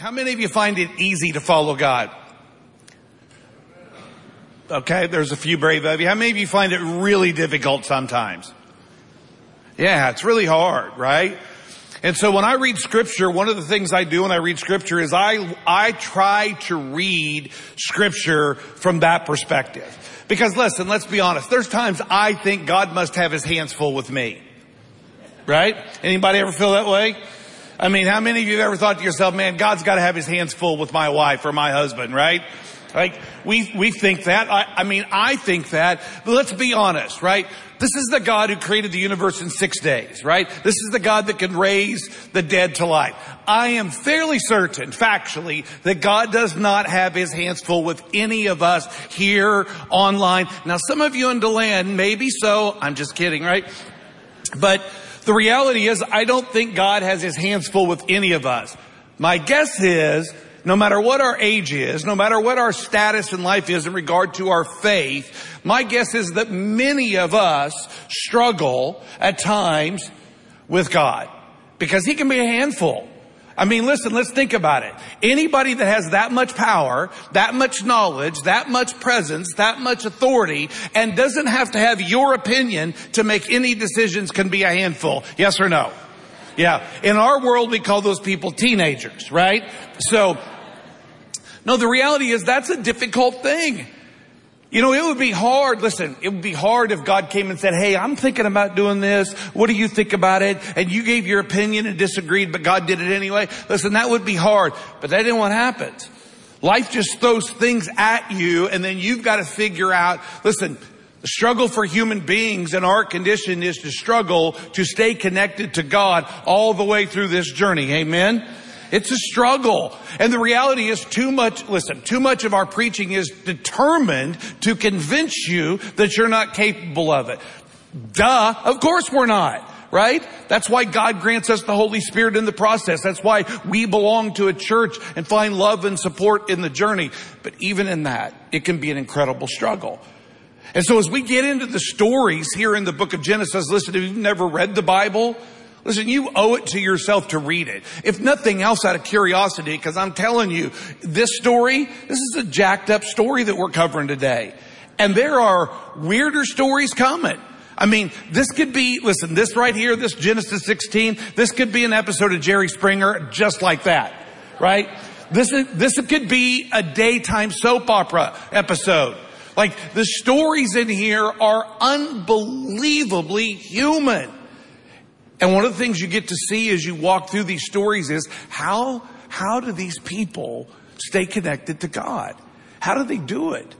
How many of you find it easy to follow God? Okay, there's a few brave of you. How many of you find it really difficult sometimes? Yeah, it's really hard, right? And so when I read scripture, one of the things I do when I read scripture is I, I try to read scripture from that perspective. Because listen, let's be honest, there's times I think God must have his hands full with me. Right? Anybody ever feel that way? I mean, how many of you have ever thought to yourself, man, God's got to have his hands full with my wife or my husband, right? Like, we, we think that. I, I mean, I think that. But let's be honest, right? This is the God who created the universe in six days, right? This is the God that can raise the dead to life. I am fairly certain, factually, that God does not have his hands full with any of us here online. Now, some of you in DeLand, maybe so. I'm just kidding, right? But the reality is, I don't think God has his hands full with any of us. My guess is, no matter what our age is, no matter what our status in life is in regard to our faith, my guess is that many of us struggle at times with God because he can be a handful. I mean, listen, let's think about it. Anybody that has that much power, that much knowledge, that much presence, that much authority, and doesn't have to have your opinion to make any decisions can be a handful. Yes or no? Yeah. In our world, we call those people teenagers, right? So, no, the reality is that's a difficult thing. You know, it would be hard. Listen, it would be hard if God came and said, Hey, I'm thinking about doing this. What do you think about it? And you gave your opinion and disagreed, but God did it anyway. Listen, that would be hard, but that isn't what happens. Life just throws things at you and then you've got to figure out, listen, the struggle for human beings in our condition is to struggle to stay connected to God all the way through this journey. Amen. It's a struggle. And the reality is too much, listen, too much of our preaching is determined to convince you that you're not capable of it. Duh. Of course we're not. Right? That's why God grants us the Holy Spirit in the process. That's why we belong to a church and find love and support in the journey. But even in that, it can be an incredible struggle. And so as we get into the stories here in the book of Genesis, listen, if you've never read the Bible, Listen, you owe it to yourself to read it. If nothing else out of curiosity, because I'm telling you, this story, this is a jacked up story that we're covering today. And there are weirder stories coming. I mean, this could be, listen, this right here, this Genesis 16, this could be an episode of Jerry Springer just like that, right? This, is, this could be a daytime soap opera episode. Like the stories in here are unbelievably human. And one of the things you get to see as you walk through these stories is how, how do these people stay connected to God? How do they do it?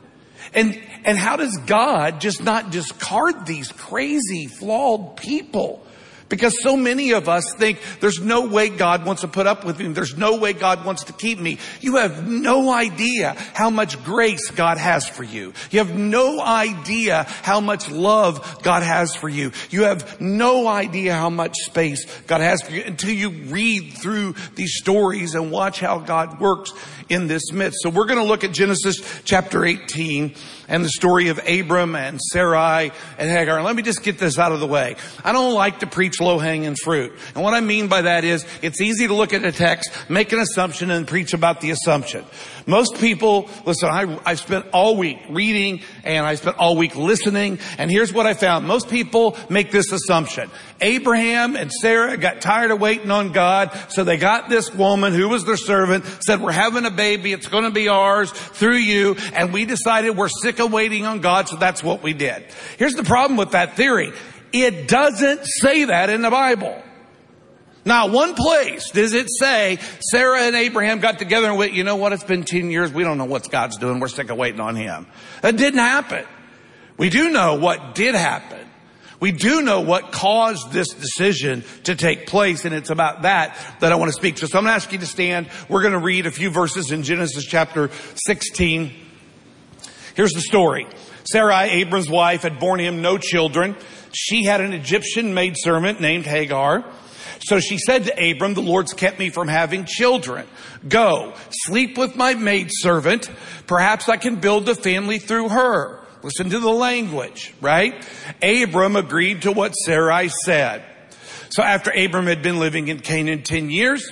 And, and how does God just not discard these crazy, flawed people? Because so many of us think there's no way God wants to put up with me. There's no way God wants to keep me. You have no idea how much grace God has for you. You have no idea how much love God has for you. You have no idea how much space God has for you until you read through these stories and watch how God works in this midst. So we're going to look at Genesis chapter 18 and the story of Abram and Sarai and Hagar. And let me just get this out of the way. I don't like to preach low hanging fruit. And what I mean by that is it's easy to look at a text, make an assumption and preach about the assumption. Most people, listen, I, I spent all week reading and I spent all week listening. And here's what I found. Most people make this assumption. Abraham and Sarah got tired of waiting on God. So they got this woman who was their servant, said, we're having a baby. It's going to be ours through you. And we decided we're sick of waiting on God. So that's what we did. Here's the problem with that theory. It doesn't say that in the Bible. Not one place does it say Sarah and Abraham got together and went, you know what? It's been 10 years. We don't know what God's doing. We're sick of waiting on him. That didn't happen. We do know what did happen. We do know what caused this decision to take place, and it's about that that I want to speak. So, so I'm going to ask you to stand. We're going to read a few verses in Genesis chapter 16. Here's the story. Sarai, Abram's wife, had borne him no children. She had an Egyptian maidservant named Hagar. So she said to Abram, the Lord's kept me from having children. Go, sleep with my maidservant. Perhaps I can build a family through her. Listen to the language, right? Abram agreed to what Sarai said. So after Abram had been living in Canaan 10 years,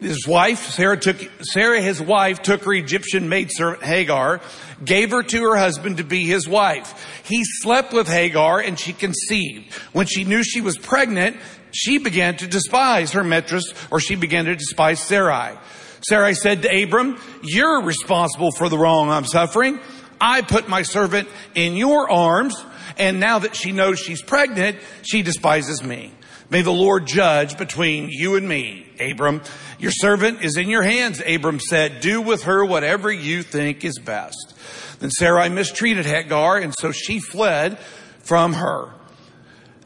his wife, Sarah took, Sarah, his wife, took her Egyptian maidservant Hagar, gave her to her husband to be his wife. He slept with Hagar and she conceived. When she knew she was pregnant, she began to despise her mistress or she began to despise Sarai. Sarai said to Abram, you're responsible for the wrong I'm suffering. I put my servant in your arms and now that she knows she's pregnant, she despises me. May the Lord judge between you and me, Abram. Your servant is in your hands, Abram said. Do with her whatever you think is best. Then Sarai mistreated Hagar, and so she fled from her.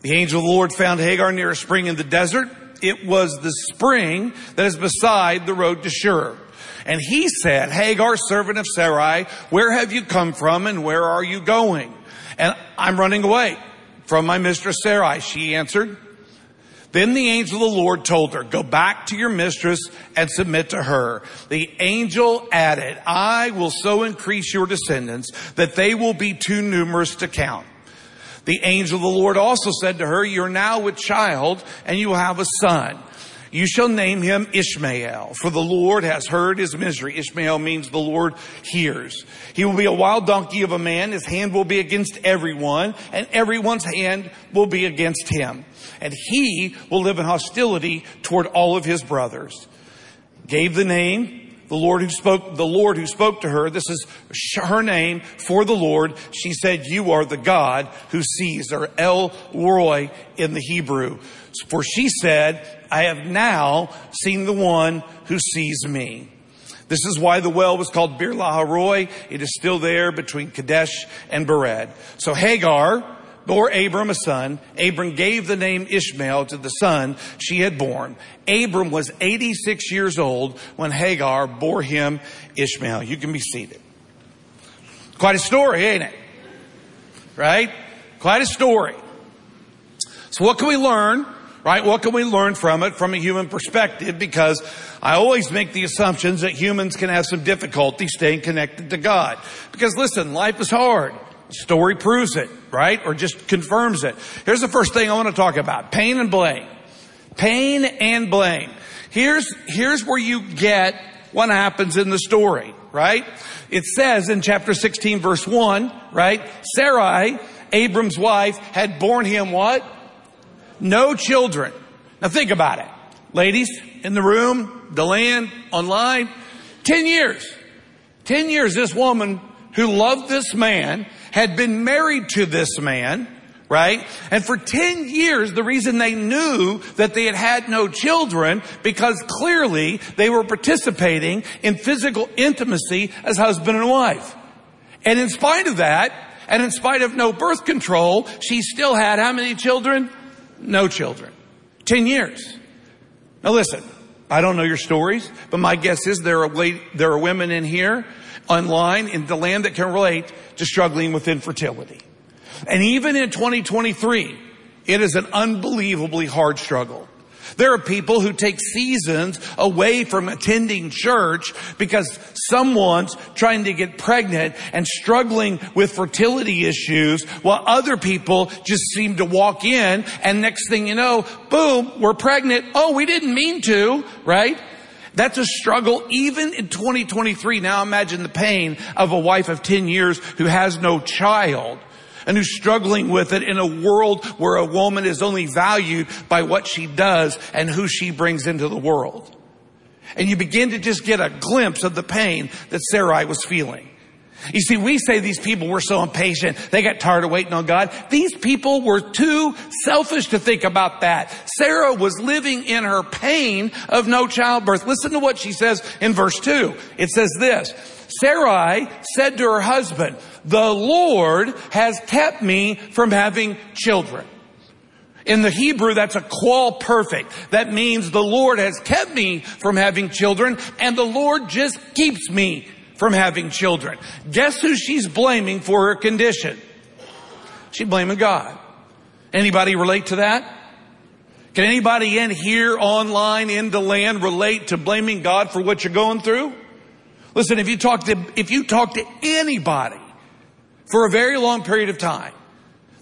The angel of the Lord found Hagar near a spring in the desert. It was the spring that is beside the road to Shur. And he said, Hagar, servant of Sarai, where have you come from and where are you going? And I'm running away from my mistress Sarai. She answered, then the angel of the Lord told her, go back to your mistress and submit to her. The angel added, I will so increase your descendants that they will be too numerous to count. The angel of the Lord also said to her, you're now with child and you will have a son. You shall name him Ishmael, for the Lord has heard his misery. Ishmael means the Lord hears. He will be a wild donkey of a man. His hand will be against everyone, and everyone's hand will be against him and he will live in hostility toward all of his brothers. Gave the name, the Lord who spoke, the Lord who spoke to her, this is her name for the Lord. She said, you are the God who sees, or El Roi in the Hebrew. For she said, I have now seen the one who sees me. This is why the well was called Bir Lahai It is still there between Kadesh and Bered. So Hagar, bore Abram a son. Abram gave the name Ishmael to the son she had born. Abram was 86 years old when Hagar bore him Ishmael. You can be seated. Quite a story, ain't it? Right? Quite a story. So what can we learn? Right? What can we learn from it from a human perspective? Because I always make the assumptions that humans can have some difficulty staying connected to God. Because listen, life is hard. Story proves it, right? Or just confirms it. Here's the first thing I want to talk about. Pain and blame. Pain and blame. Here's, here's where you get what happens in the story, right? It says in chapter 16 verse 1, right? Sarai, Abram's wife, had borne him what? No children. Now think about it. Ladies in the room, DeLand, online, 10 years. 10 years this woman who loved this man had been married to this man, right? And for 10 years, the reason they knew that they had had no children, because clearly they were participating in physical intimacy as husband and wife. And in spite of that, and in spite of no birth control, she still had how many children? No children. 10 years. Now listen, I don't know your stories, but my guess is there are, there are women in here online in DeLand that can relate to struggling with infertility. And even in 2023, it is an unbelievably hard struggle. There are people who take seasons away from attending church because someone's trying to get pregnant and struggling with fertility issues while other people just seem to walk in and next thing you know, boom, we're pregnant. Oh, we didn't mean to, right? That's a struggle even in 2023. Now imagine the pain of a wife of 10 years who has no child and who's struggling with it in a world where a woman is only valued by what she does and who she brings into the world. And you begin to just get a glimpse of the pain that Sarai was feeling. You see, we say these people were so impatient. They got tired of waiting on God. These people were too selfish to think about that. Sarah was living in her pain of no childbirth. Listen to what she says in verse two. It says this, Sarai said to her husband, the Lord has kept me from having children. In the Hebrew, that's a qal perfect. That means the Lord has kept me from having children and the Lord just keeps me from having children. Guess who she's blaming for her condition? She's blaming God. Anybody relate to that? Can anybody in here, online, in DeLand relate to blaming God for what you're going through? Listen, if you talk to, if you talk to anybody for a very long period of time,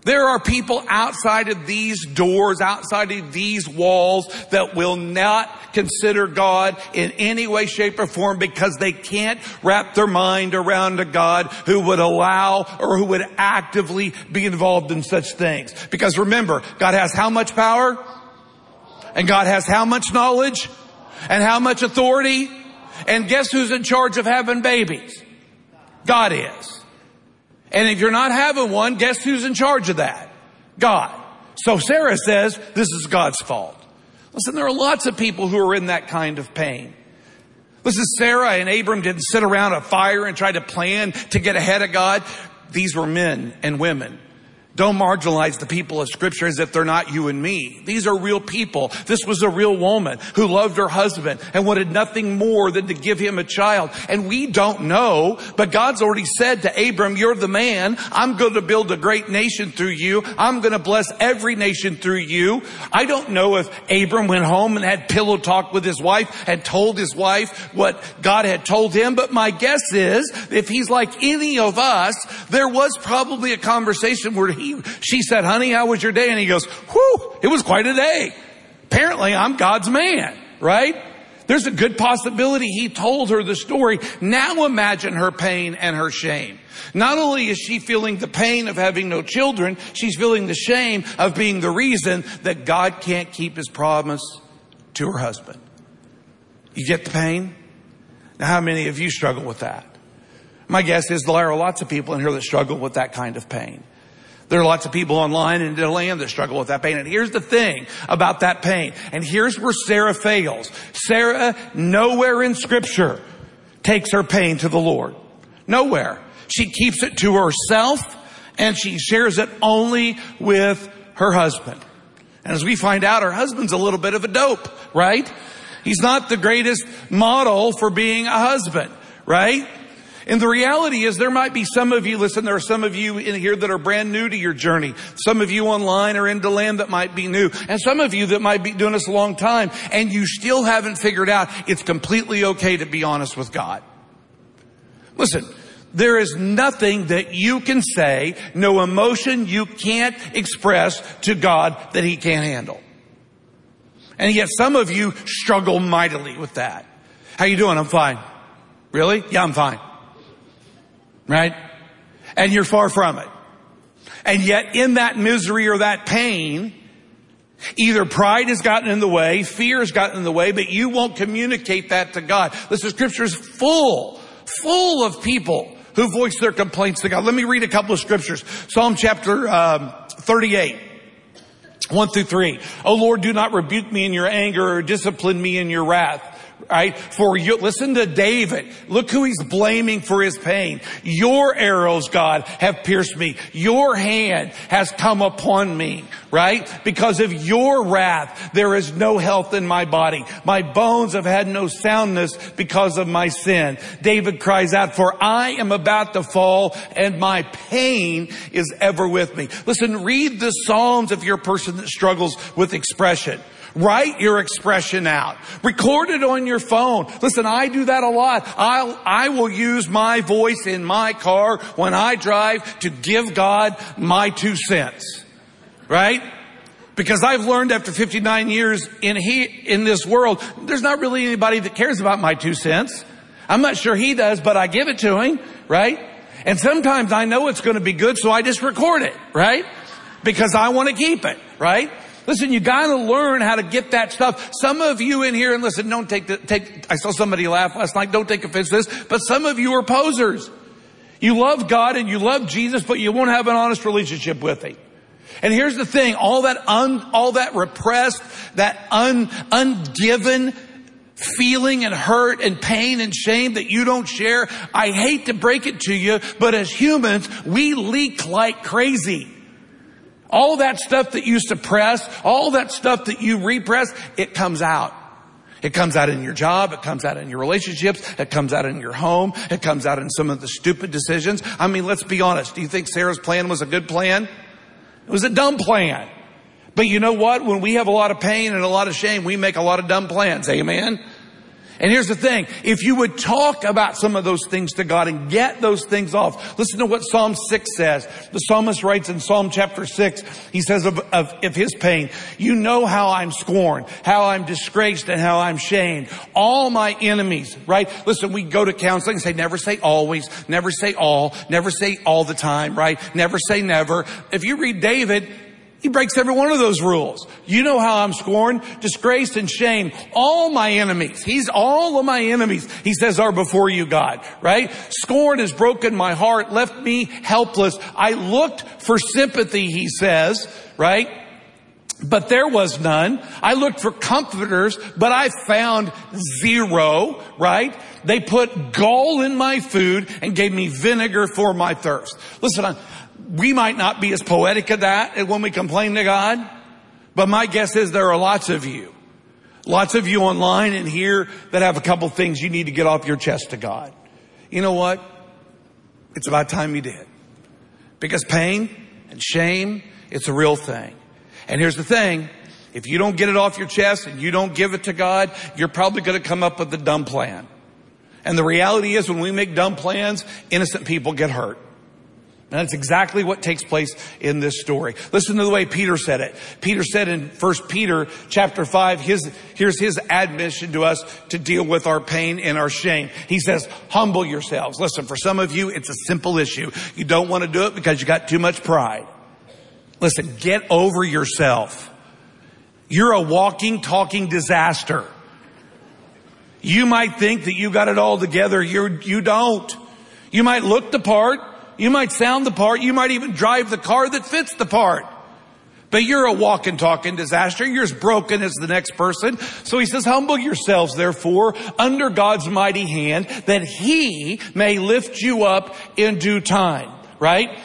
There are people outside of these doors, outside of these walls that will not consider God in any way, shape, or form because they can't wrap their mind around a God who would allow or who would actively be involved in such things. Because remember, God has how much power? And God has how much knowledge? And how much authority? And guess who's in charge of having babies? God is. And if you're not having one, guess who's in charge of that? God. So Sarah says, this is God's fault. Listen, there are lots of people who are in that kind of pain. Listen, Sarah and Abram didn't sit around a fire and try to plan to get ahead of God. These were men and women don't marginalize the people of scripture as if they're not you and me. These are real people. This was a real woman who loved her husband and wanted nothing more than to give him a child. And we don't know, but God's already said to Abram, you're the man. I'm going to build a great nation through you. I'm going to bless every nation through you. I don't know if Abram went home and had pillow talk with his wife and told his wife what God had told him, but my guess is if he's like any of us, there was probably a conversation where he he, she said, honey, how was your day? And he goes, whew, it was quite a day. Apparently I'm God's man, right? There's a good possibility he told her the story. Now imagine her pain and her shame. Not only is she feeling the pain of having no children, she's feeling the shame of being the reason that God can't keep his promise to her husband. You get the pain? Now, how many of you struggle with that? My guess is there are lots of people in here that struggle with that kind of pain. There are lots of people online in DeLand that struggle with that pain. And here's the thing about that pain. And here's where Sarah fails. Sarah, nowhere in scripture takes her pain to the Lord. Nowhere. She keeps it to herself and she shares it only with her husband. And as we find out, her husband's a little bit of a dope, right? He's not the greatest model for being a husband, right? And the reality is there might be some of you, listen, there are some of you in here that are brand new to your journey. Some of you online or in land that might be new. And some of you that might be doing this a long time and you still haven't figured out it's completely okay to be honest with God. Listen, there is nothing that you can say, no emotion you can't express to God that He can't handle. And yet some of you struggle mightily with that. How you doing? I'm fine. Really? Yeah, I'm fine right? And you're far from it. And yet in that misery or that pain, either pride has gotten in the way, fear has gotten in the way, but you won't communicate that to God. Listen, scripture is full, full of people who voice their complaints to God. Let me read a couple of scriptures. Psalm chapter um, 38. 1 through 3. Oh Lord, do not rebuke me in your anger or discipline me in your wrath right? For you, listen to David. Look who he's blaming for his pain. Your arrows, God, have pierced me. Your hand has come upon me, right? Because of your wrath, there is no health in my body. My bones have had no soundness because of my sin. David cries out, for I am about to fall and my pain is ever with me. Listen, read the Psalms if you're a person that struggles with expression. Write your expression out. Record it on your phone. Listen, I do that a lot. I'll, I will use my voice in my car when I drive to give God my two cents. Right? Because I've learned after 59 years in he, in this world, there's not really anybody that cares about my two cents. I'm not sure he does, but I give it to him, right? And sometimes I know it's going to be good, so I just record it, right? Because I want to keep it, right? Listen, you gotta learn how to get that stuff. Some of you in here, and listen, don't take the, take, I saw somebody laugh last night, don't take offense to this, but some of you are posers. You love God and you love Jesus, but you won't have an honest relationship with Him. And here's the thing, all that un, all that repressed, that un, ungiven feeling and hurt and pain and shame that you don't share, I hate to break it to you, but as humans, we leak like crazy. All that stuff that you suppress, all that stuff that you repress, it comes out. It comes out in your job. It comes out in your relationships. It comes out in your home. It comes out in some of the stupid decisions. I mean, let's be honest. Do you think Sarah's plan was a good plan? It was a dumb plan. But you know what? When we have a lot of pain and a lot of shame, we make a lot of dumb plans. Amen? And here's the thing. If you would talk about some of those things to God and get those things off, listen to what Psalm 6 says. The psalmist writes in Psalm chapter 6, he says of, of, of his pain, you know how I'm scorned, how I'm disgraced and how I'm shamed. All my enemies, right? Listen, we go to counseling and say, never say always, never say all, never say all the time, right? Never say never. If you read David, he breaks every one of those rules. You know how I'm scorned, disgraced, and shamed. All my enemies, he's all of my enemies, he says, are before you, God, right? Scorn has broken my heart, left me helpless. I looked for sympathy, he says, right? But there was none. I looked for comforters, but I found zero, right? They put gall in my food and gave me vinegar for my thirst. Listen, we might not be as poetic at that when we complain to God, but my guess is there are lots of you, lots of you online and here that have a couple things you need to get off your chest to God. You know what? It's about time you did. Because pain and shame, it's a real thing. And here's the thing. If you don't get it off your chest and you don't give it to God, you're probably going to come up with a dumb plan. And the reality is when we make dumb plans, innocent people get hurt. And that's exactly what takes place in this story. Listen to the way Peter said it. Peter said in 1 Peter chapter 5, his, here's his admission to us to deal with our pain and our shame. He says, humble yourselves. Listen, for some of you, it's a simple issue. You don't want to do it because you got too much pride. Listen, get over yourself. You're a walking, talking disaster. You might think that you got it all together. You're, you don't. You might look the part. You might sound the part. You might even drive the car that fits the part. But you're a walking, talking disaster. You're as broken as the next person. So he says, humble yourselves therefore under God's mighty hand that he may lift you up in due time. Right?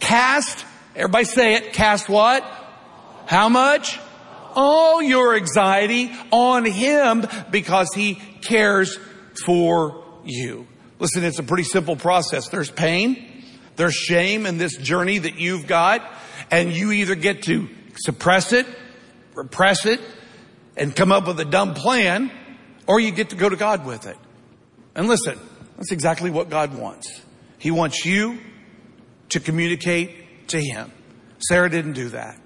Cast, everybody say it, cast what? How much? All your anxiety on him because he cares for you. Listen, it's a pretty simple process. There's pain. There's shame in this journey that you've got, and you either get to suppress it, repress it, and come up with a dumb plan, or you get to go to God with it. And listen, that's exactly what God wants. He wants you to communicate to Him. Sarah didn't do that,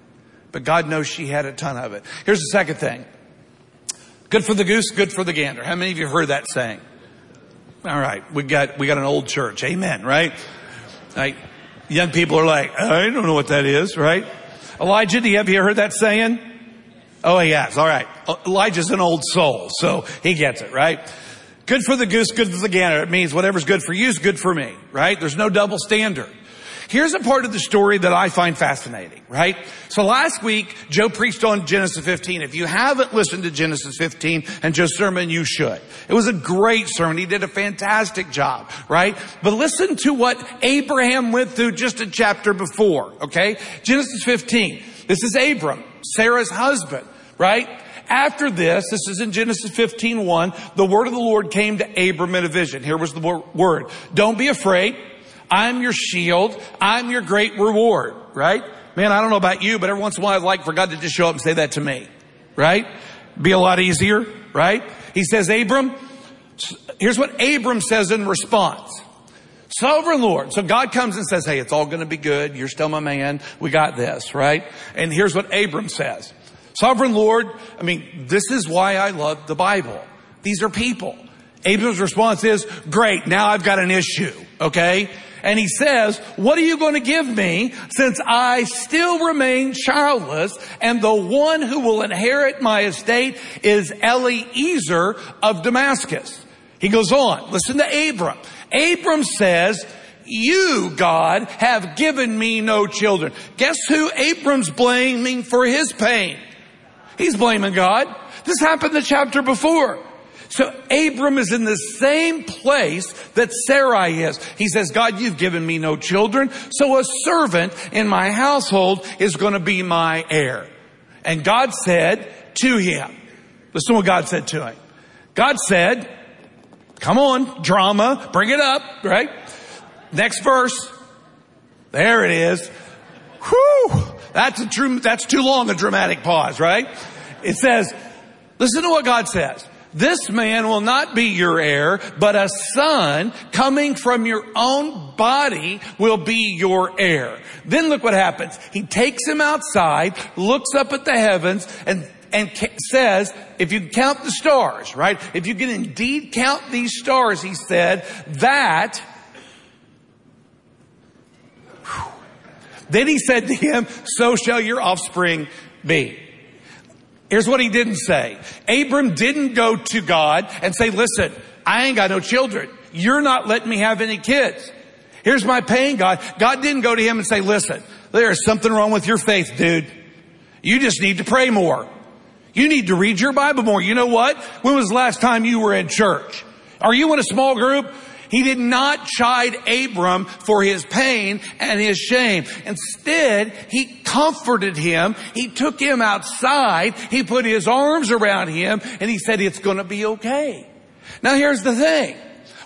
but God knows she had a ton of it. Here's the second thing. Good for the goose, good for the gander. How many of you heard that saying? All right, we got we got an old church. Amen, right? Like, young people are like, oh, I don't know what that is, right? Elijah, do you have you heard that saying? Oh, he has. All right. Elijah's an old soul, so he gets it, right? Good for the goose, good for the gander. It means whatever's good for you is good for me, right? There's no double standard. Here's a part of the story that I find fascinating, right? So last week, Joe preached on Genesis 15. If you haven't listened to Genesis 15 and Joe's sermon, you should. It was a great sermon. He did a fantastic job, right? But listen to what Abraham went through just a chapter before, okay? Genesis 15. This is Abram, Sarah's husband, right? After this, this is in Genesis 15, 1, the word of the Lord came to Abram in a vision. Here was the word. Don't be afraid. I'm your shield. I'm your great reward, right? Man, I don't know about you, but every once in a while I'd like for God to just show up and say that to me, right? Be a lot easier, right? He says, Abram, here's what Abram says in response. Sovereign Lord. So God comes and says, Hey, it's all going to be good. You're still my man. We got this, right? And here's what Abram says. Sovereign Lord, I mean, this is why I love the Bible. These are people. Abram's response is, great, now I've got an issue, okay? And he says, what are you going to give me since I still remain childless and the one who will inherit my estate is Eliezer of Damascus? He goes on, listen to Abram. Abram says, you, God, have given me no children. Guess who Abram's blaming for his pain? He's blaming God. This happened the chapter before. So Abram is in the same place that Sarai is. He says, God, you've given me no children, so a servant in my household is going to be my heir. And God said to him, listen to what God said to him. God said, come on, drama, bring it up, right? Next verse. There it is. Whew. That's a true, that's too long a dramatic pause, right? It says, listen to what God says. This man will not be your heir, but a son coming from your own body will be your heir. Then look what happens. He takes him outside, looks up at the heavens, and and says, if you count the stars, right? If you can indeed count these stars, he said, that Then he said to him, so shall your offspring be. Here's what he didn't say. Abram didn't go to God and say, listen, I ain't got no children. You're not letting me have any kids. Here's my pain, God. God didn't go to him and say, listen, there's something wrong with your faith, dude. You just need to pray more. You need to read your Bible more. You know what? When was the last time you were in church? Are you in a small group? He did not chide Abram for his pain and his shame. Instead, he comforted him. He took him outside. He put his arms around him and he said, it's going to be okay. Now here's the thing.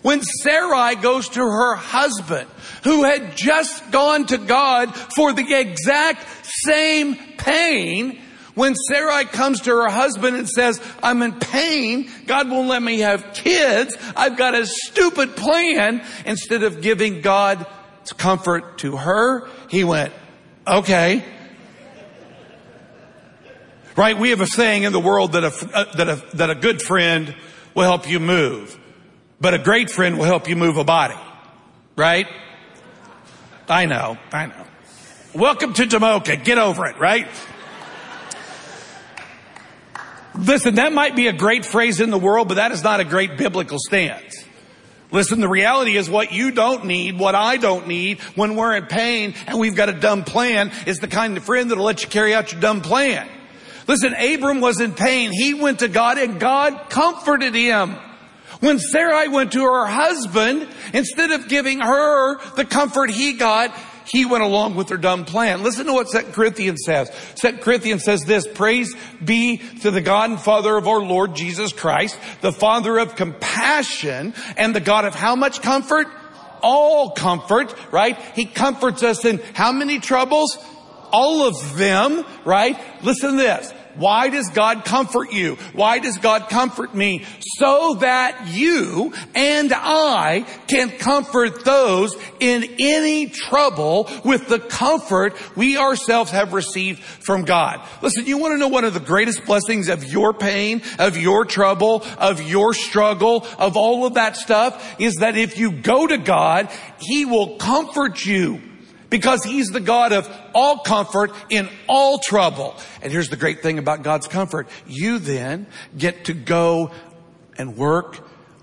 When Sarai goes to her husband, who had just gone to God for the exact same pain, when Sarai comes to her husband and says, I'm in pain, God won't let me have kids, I've got a stupid plan, instead of giving God comfort to her, he went, okay. Right? We have a saying in the world that a, uh, that a, that a good friend will help you move, but a great friend will help you move a body. Right? I know, I know. Welcome to Tomoka. Get over it, right? Listen, that might be a great phrase in the world, but that is not a great biblical stance. Listen, the reality is what you don't need, what I don't need when we're in pain and we've got a dumb plan is the kind of friend that'll let you carry out your dumb plan. Listen, Abram was in pain. He went to God and God comforted him. When Sarai went to her husband, instead of giving her the comfort he got, he went along with their dumb plan. Listen to what 2 Corinthians says. 2 Corinthians says this, praise be to the God and Father of our Lord Jesus Christ, the Father of compassion and the God of how much comfort? All comfort, right? He comforts us in how many troubles? All of them, right? Listen to this. Why does God comfort you? Why does God comfort me? So that you and I can comfort those in any trouble with the comfort we ourselves have received from God. Listen, you want to know one of the greatest blessings of your pain, of your trouble, of your struggle, of all of that stuff is that if you go to God, He will comfort you because he's the God of all comfort in all trouble. And here's the great thing about God's comfort. You then get to go and work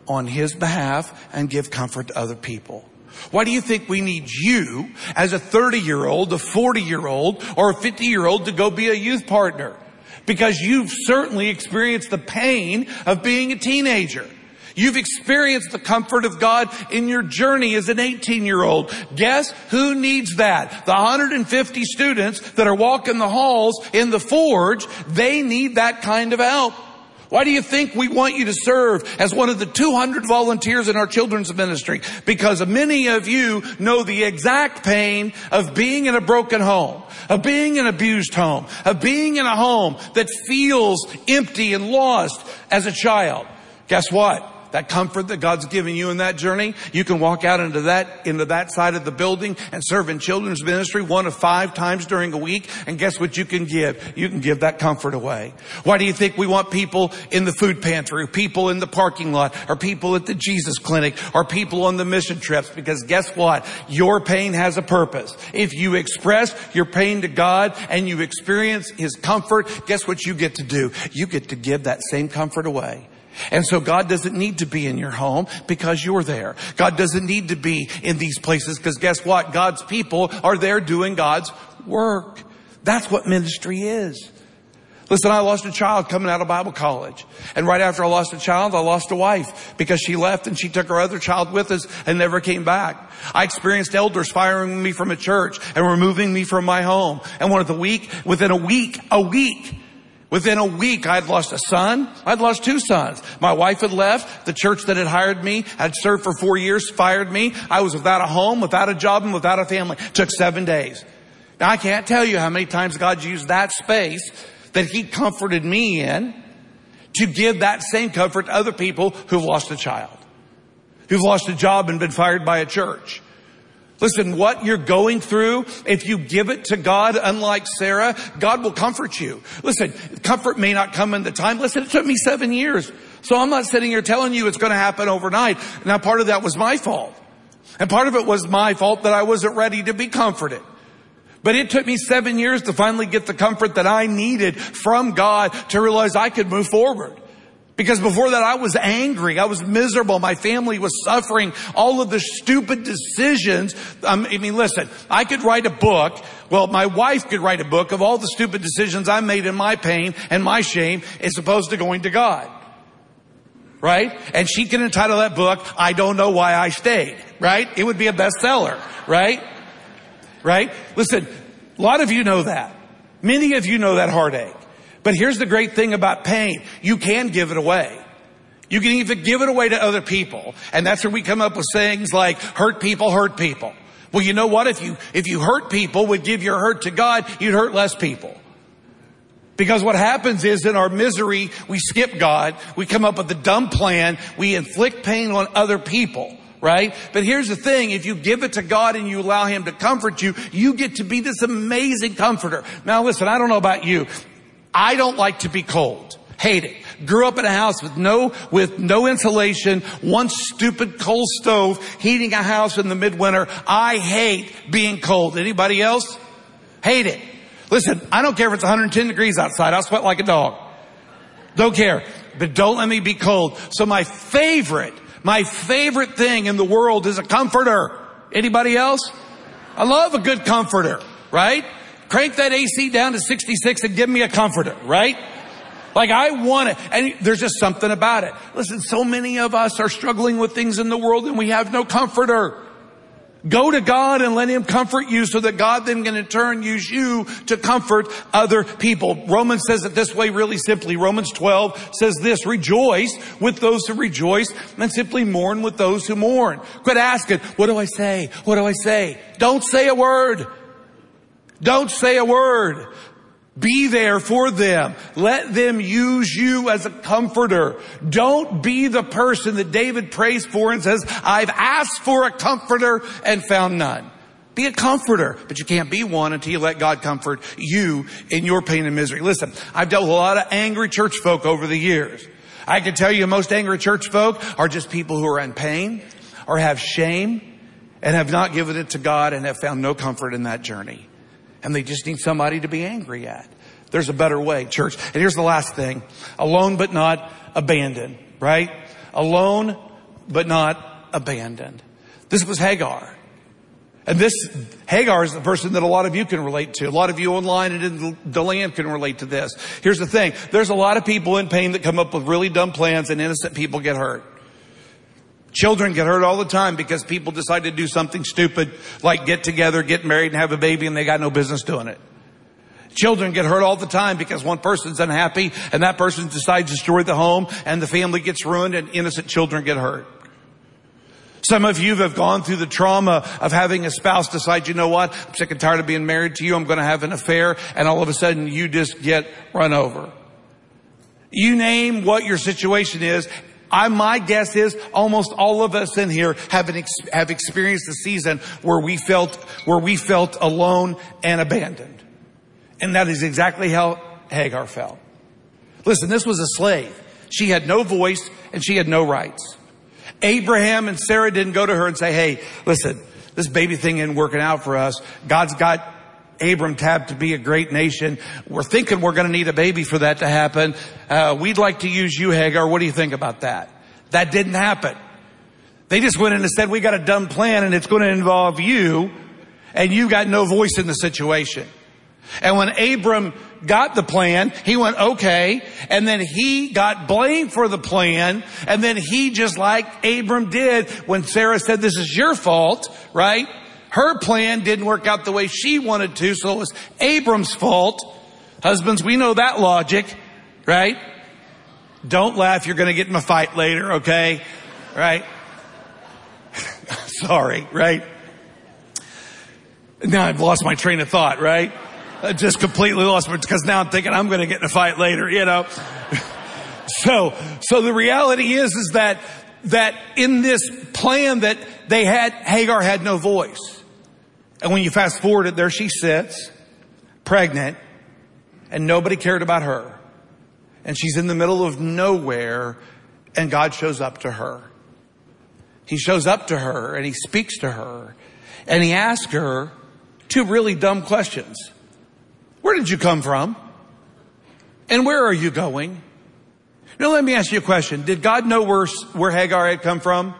on his behalf and give comfort to other people. Why do you think we need you as a 30 year old, a 40 year old, or a 50 year old to go be a youth partner? Because you've certainly experienced the pain of being a teenager. You've experienced the comfort of God in your journey as an 18 year old. Guess who needs that? The 150 students that are walking the halls in the forge, they need that kind of help. Why do you think we want you to serve as one of the 200 volunteers in our children's ministry? Because many of you know the exact pain of being in a broken home, of being in an abused home, of being in a home that feels empty and lost as a child. Guess what? That comfort that God's given you in that journey, you can walk out into that, into that side of the building and serve in children's ministry one of five times during a week. And guess what you can give? You can give that comfort away. Why do you think we want people in the food pantry, or people in the parking lot, or people at the Jesus clinic, or people on the mission trips? Because guess what? Your pain has a purpose. If you express your pain to God and you experience His comfort, guess what you get to do? You get to give that same comfort away. And so God doesn't need to be in your home because you're there. God doesn't need to be in these places because guess what? God's people are there doing God's work. That's what ministry is. Listen, I lost a child coming out of Bible college. And right after I lost a child, I lost a wife because she left and she took her other child with us and never came back. I experienced elders firing me from a church and removing me from my home. And one of the week, within a week, a week, Within a week, I'd lost a son. I'd lost two sons. My wife had left. The church that had hired me had served for four years, fired me. I was without a home, without a job, and without a family. It took seven days. Now I can't tell you how many times God used that space that He comforted me in to give that same comfort to other people who've lost a child, who've lost a job and been fired by a church. Listen, what you're going through, if you give it to God, unlike Sarah, God will comfort you. Listen, comfort may not come in the time. Listen, it took me seven years. So I'm not sitting here telling you it's going to happen overnight. Now part of that was my fault. And part of it was my fault that I wasn't ready to be comforted. But it took me seven years to finally get the comfort that I needed from God to realize I could move forward. Because before that I was angry. I was miserable. My family was suffering all of the stupid decisions. Um, I mean, listen, I could write a book. Well, my wife could write a book of all the stupid decisions I made in my pain and my shame as opposed to going to God. Right? And she can entitle that book, I don't know why I stayed. Right? It would be a bestseller. Right? Right? Listen, a lot of you know that. Many of you know that heartache. But here's the great thing about pain. You can give it away. You can even give it away to other people. And that's where we come up with sayings like, hurt people, hurt people. Well, you know what? If you, if you hurt people would give your hurt to God, you'd hurt less people. Because what happens is in our misery, we skip God. We come up with a dumb plan. We inflict pain on other people right? But here's the thing, if you give it to God and you allow Him to comfort you, you get to be this amazing comforter. Now listen, I don't know about you. I don't like to be cold. Hate it. Grew up in a house with no, with no insulation, one stupid coal stove, heating a house in the midwinter. I hate being cold. Anybody else? Hate it. Listen, I don't care if it's 110 degrees outside. I'll sweat like a dog. Don't care. But don't let me be cold. So my favorite my favorite thing in the world is a comforter. Anybody else? I love a good comforter, right? Crank that AC down to 66 and give me a comforter, right? Like I want it. And there's just something about it. Listen, so many of us are struggling with things in the world and we have no comforter. Go to God and let Him comfort you so that God then can in turn use you to comfort other people. Romans says it this way really simply. Romans 12 says this, rejoice with those who rejoice and simply mourn with those who mourn. Quit asking, what do I say? What do I say? Don't say a word. Don't say a word. Be there for them. Let them use you as a comforter. Don't be the person that David prays for and says, I've asked for a comforter and found none. Be a comforter, but you can't be one until you let God comfort you in your pain and misery. Listen, I've dealt with a lot of angry church folk over the years. I can tell you most angry church folk are just people who are in pain or have shame and have not given it to God and have found no comfort in that journey and they just need somebody to be angry at. There's a better way, church. And here's the last thing. Alone but not abandoned, right? Alone but not abandoned. This was Hagar. And this, Hagar is the person that a lot of you can relate to. A lot of you online and in DeLand can relate to this. Here's the thing. There's a lot of people in pain that come up with really dumb plans and innocent people get hurt. Children get hurt all the time because people decide to do something stupid like get together, get married and have a baby and they got no business doing it. Children get hurt all the time because one person's unhappy and that person decides to destroy the home and the family gets ruined and innocent children get hurt. Some of you have gone through the trauma of having a spouse decide, you know what, I'm sick and tired of being married to you, I'm going to have an affair, and all of a sudden you just get run over. You name what your situation is, I, my guess is almost all of us in here have, an have experienced a season where we felt, where we felt alone and abandoned. And that is exactly how Hagar felt. Listen, this was a slave. She had no voice and she had no rights. Abraham and Sarah didn't go to her and say, hey, listen, this baby thing isn't working out for us. God's got Abram tabbed to be a great nation. We're thinking we're going to need a baby for that to happen. Uh, we'd like to use you, Hagar. What do you think about that? That didn't happen. They just went in and said, we got a dumb plan and it's going to involve you and you got no voice in the situation. And when Abram got the plan, he went, okay. And then he got blamed for the plan. And then he, just like Abram did when Sarah said, this is your fault, right? Her plan didn't work out the way she wanted to, so it was Abram's fault. Husbands, we know that logic, right? Don't laugh, you're gonna get in a fight later, okay? Right? Sorry, right? Now I've lost my train of thought, right? I just completely lost it because now I'm thinking I'm gonna get in a fight later, you know? So, so the reality is, is that, that in this plan that they had, Hagar had no voice. And when you fast forward it, there she sits, pregnant, and nobody cared about her. And she's in the middle of nowhere, and God shows up to her. He shows up to her and he speaks to her and he asks her two really dumb questions. Where did you come from? And where are you going? Now let me ask you a question. Did God know where, where Hagar had come from?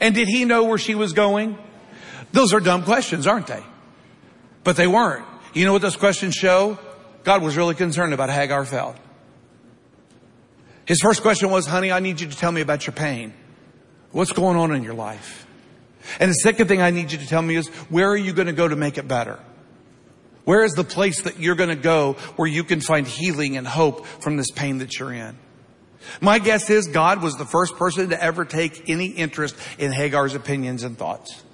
And did he know where she was going? Those are dumb questions, aren't they? But they weren't. You know what those questions show? God was really concerned about Hagar felt. His first question was, honey, I need you to tell me about your pain. What's going on in your life? And the second thing I need you to tell me is, where are you going to go to make it better? Where is the place that you're going to go where you can find healing and hope from this pain that you're in? My guess is God was the first person to ever take any interest in Hagar's opinions and thoughts.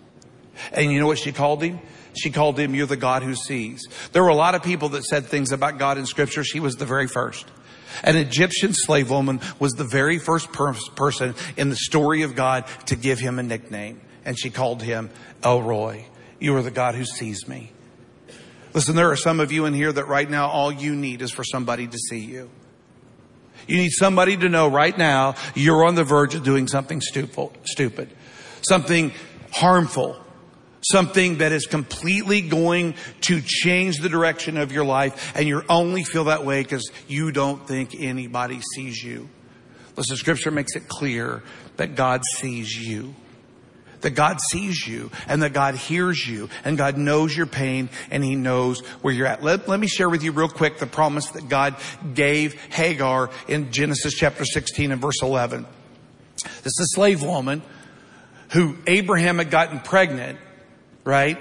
And you know what she called him? She called him, you're the God who sees. There were a lot of people that said things about God in scripture. She was the very first. An Egyptian slave woman was the very first per- person in the story of God to give him a nickname. And she called him El Roi. You are the God who sees me. Listen, there are some of you in here that right now all you need is for somebody to see you. You need somebody to know right now you're on the verge of doing something stupid, something harmful, something that is completely going to change the direction of your life and you only feel that way because you don't think anybody sees you. Listen, scripture makes it clear that God sees you. That God sees you and that God hears you and God knows your pain and He knows where you're at. Let, let me share with you real quick the promise that God gave Hagar in Genesis chapter 16 and verse 11. This is a slave woman who Abraham had gotten pregnant right?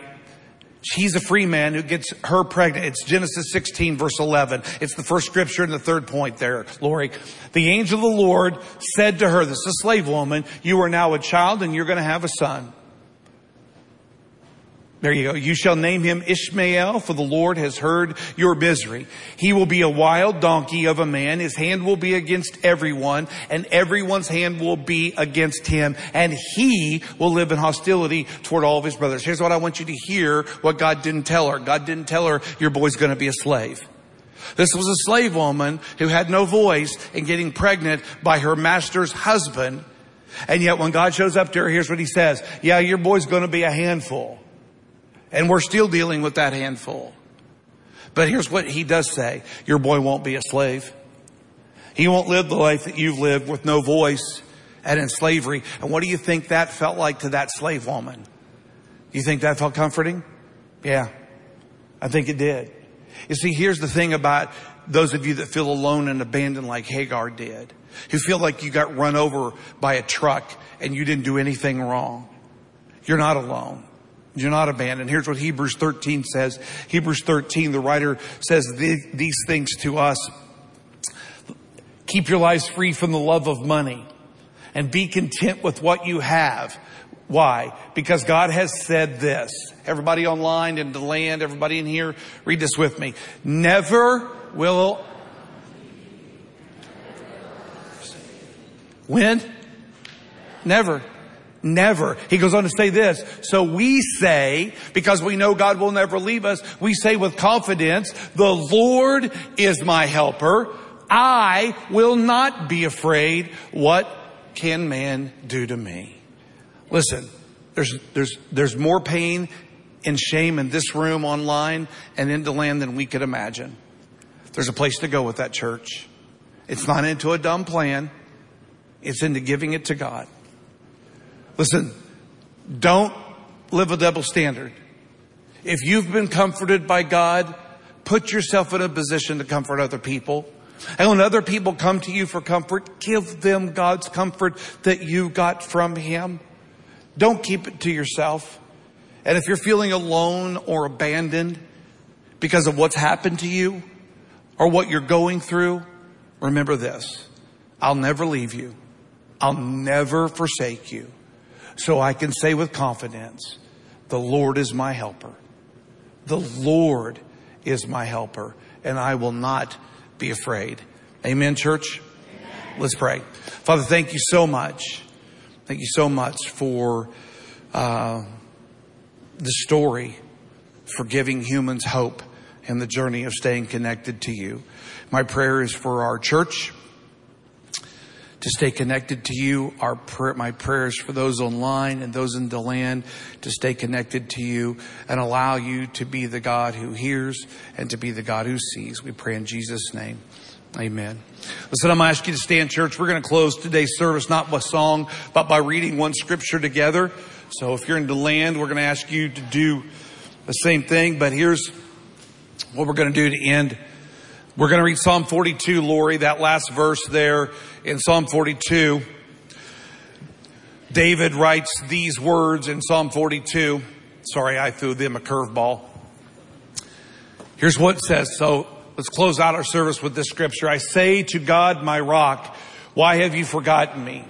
She's a free man who gets her pregnant. It's Genesis 16 verse 11. It's the first scripture and the third point there, Lori. The angel of the Lord said to her, this is a slave woman, you are now a child and you're going to have a son. There you go. You shall name him Ishmael, for the Lord has heard your misery. He will be a wild donkey of a man. His hand will be against everyone, and everyone's hand will be against him, and he will live in hostility toward all of his brothers. Here's what I want you to hear what God didn't tell her. God didn't tell her, your boy's gonna be a slave. This was a slave woman who had no voice in getting pregnant by her master's husband. And yet when God shows up to her, here's what he says. Yeah, your boy's gonna be a handful. And we're still dealing with that handful. But here's what he does say. Your boy won't be a slave. He won't live the life that you've lived with no voice and in slavery. And what do you think that felt like to that slave woman? You think that felt comforting? Yeah. I think it did. You see, here's the thing about those of you that feel alone and abandoned like Hagar did, who feel like you got run over by a truck and you didn't do anything wrong. You're not alone. You're not abandoned. Here's what Hebrews 13 says. Hebrews 13, the writer says these things to us. Keep your lives free from the love of money and be content with what you have. Why? Because God has said this. Everybody online and DeLand, everybody in here, read this with me. Never will when? Never. Never. He goes on to say this. So we say, because we know God will never leave us, we say with confidence, the Lord is my helper. I will not be afraid. What can man do to me? Listen, there's, there's, there's more pain and shame in this room online and in DeLand than we could imagine. There's a place to go with that church. It's not into a dumb plan. It's into giving it to God. Listen, don't live a double standard. If you've been comforted by God, put yourself in a position to comfort other people. And when other people come to you for comfort, give them God's comfort that you got from Him. Don't keep it to yourself. And if you're feeling alone or abandoned because of what's happened to you or what you're going through, remember this. I'll never leave you. I'll never forsake you. So I can say with confidence, the Lord is my helper. The Lord is my helper and I will not be afraid. Amen, church? Let's pray. Father, thank you so much. Thank you so much for uh, the story, for giving humans hope and the journey of staying connected to you. My prayer is for our church to stay connected to you. Our prayer, my prayers for those online and those in DeLand to stay connected to you and allow you to be the God who hears and to be the God who sees. We pray in Jesus' name. Amen. Listen, I'm going to ask you to stand, church. We're going to close today's service not by song, but by reading one scripture together. So if you're in DeLand, we're going to ask you to do the same thing. But here's what we're going to do to end. We're going to read Psalm 42, Lori, that last verse there in Psalm 42. David writes these words in Psalm 42. Sorry, I threw them a curveball. Here's what it says. So let's close out our service with this scripture. I say to God, my rock, why have you forgotten me?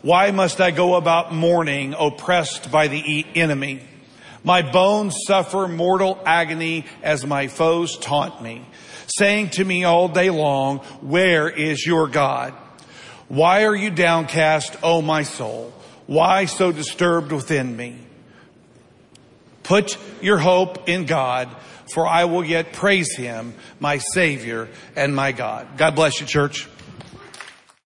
Why must I go about mourning, oppressed by the enemy? My bones suffer mortal agony as my foes taunt me, saying to me all day long, where is your God? Why are you downcast, O my soul? Why so disturbed within me? Put your hope in God, for I will yet praise him, my Savior and my God. God bless you, church.